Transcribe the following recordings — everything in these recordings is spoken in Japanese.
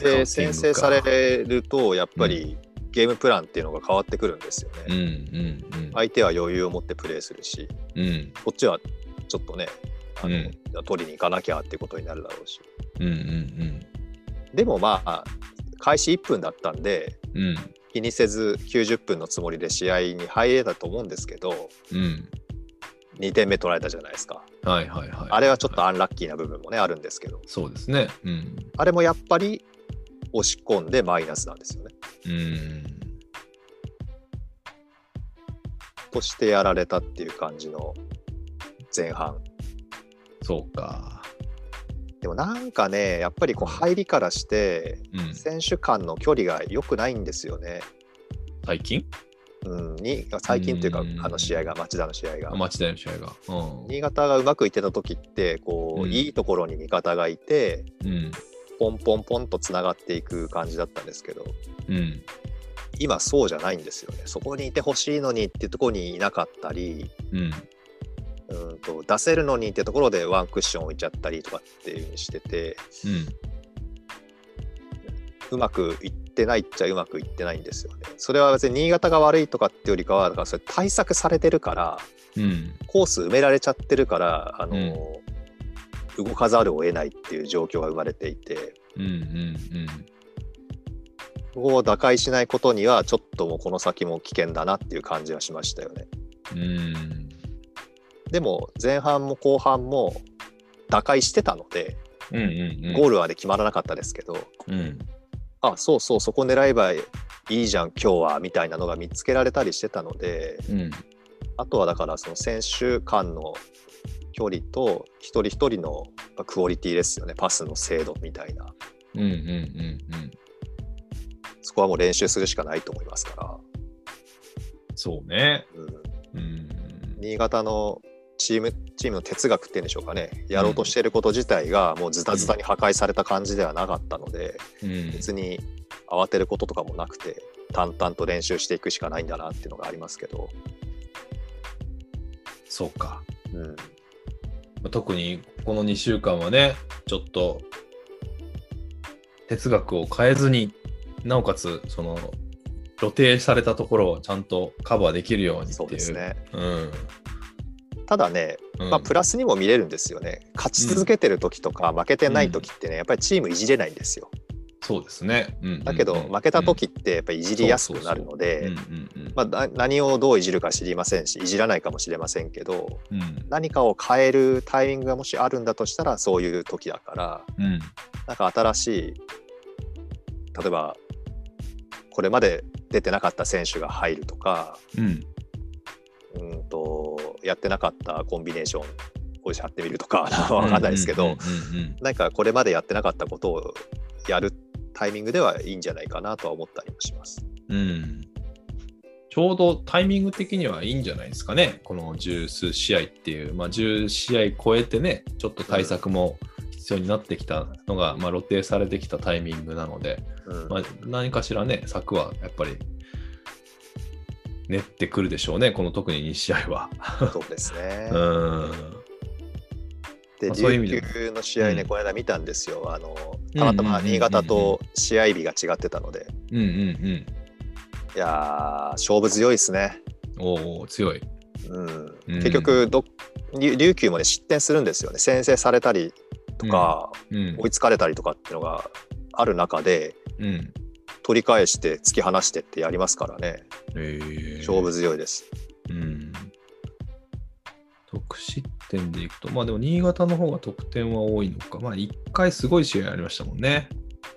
で、先制されると、やっぱりゲームプランっていうのが変わってくるんですよね。うんうんうん。相手は余裕を持ってプレーするし、うんこっちはちょっとね、あのうん取りに行かなきゃっていうことになるだろうし。うんうんでもまあ、開始1分だったんで、うん。うん気にせず90分のつもりで試合に入れたと思うんですけど、うん。2点目取られたじゃないですか。はいはいはい。あれはちょっとアンラッキーな部分もね、あるんですけど、そうですね。うん。あれもやっぱり押し込んでマイナスなんですよね。うん。としてやられたっていう感じの前半。そうか。でもなんかね、やっぱりこう入りからして、うん。選手間の距離が良くないんですよね。最近？うん、に最近というか、うんあの試合が、町田の試合が。町田の試合が。うん。新潟がうまくいってた時って、こう、うんいいところに味方がいて、うん。ポンポンポンとつながっていく感じだったんですけど、うん。今そうじゃないんですよね。そこにいてほしいのにっていうところにいなかったり、うん。うんと出せるのにっていうところでワンクッション置いちゃったりとかっていうふうにしてて、うん。うまくいってないっちゃうまくいってないんですよね。それは別に新潟が悪いとかってよりかは、だからそれ対策されてるから、うん。コース埋められちゃってるから、あの、動かざるを得ないっていう状況が生まれていて、うん。うん。ここを打開しないことには、ちょっともうこの先も危険だなっていう感じはしましたよね。うん。うん。でも、前半も後半も打開してたので、うん。うん。ゴールはで決まらなかったですけど、うん。あ、そうそう、そこ狙えばいいじゃん、今日は、みたいなのが見つけられたりしてたので、うん。あとはだから、その選手間の距離と、一人一人のクオリティですよね、パスの精度みたいな。うん。うん。うん。そこはもう練習するしかないと思いますかそうね。ら、うん、うん。新潟のチームチームの哲学っていうんでしょうかね、やろうとしていること自体がもうズタズタに破壊された感じではなかったので、うん。別に慌てることとかもなくて、淡々と練習していくしかないんだなっていうのがありますけど、そうか。うん、特にこの2週間はね、ちょっと哲学を変えずに、なおかつ、その、露呈されたところをちゃんとカバーできるようにっていう。そうです。ね。うん。ただね、うんまあ、プラスにも見れるんですよね。勝ち続けてる時とか、負けてない時ってね、やっぱりチームいじれないんですよ。そうですね。うんだけど、負けた時ってやっぱりいじりやすくなるので、何をどういじるか知りませんし、いじらないかもしれませんけど、うん。何かを変えるタイミングがもしあるんだとしたら、そういう時だから、うん。なんか新しい、例えば、これまで出てなかった選手が入るとか、うん。うんと、やってなかったコンビネーションをやってみるとか、わかんないですけど、うんうんうんなんかこれまでやってなかったことをやるタイミングではいいんじゃないかなとは思ったりもします。うんうんちょうどタイミング的にはいいんじゃないですかね、この十数試合っていう、まあ、10試合超えてね、ちょっと対策も必要になってきたのが、まあ、露呈されてきたタイミングなので、うんまあ、何かしらね、策はやっぱり練ってくるでしょうね、この特に2試合は。そうですね。うんで、琉も球の試合ね、うんこの間見たんですよ。あのうんたまたま新潟と試合日が違ってたので、うんうんいやー、勝負強いですね。うん。おお、強い。うんうん結局ど、琉琉球もね、失点するんですよね。先制されたりとか、うん追いつかれたりとかっていうのがある中で、うん取り返して突き放してってやりますからね。えー勝負強いです。うん得失点でいくと、まあでも新潟の方が得点は多いのか。まあ1回すごい試合ありましたもんね。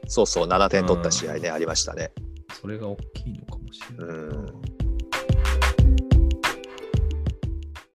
そうそう、7点取った試合ね、ありましたね。それが大きいのかもしれない。うん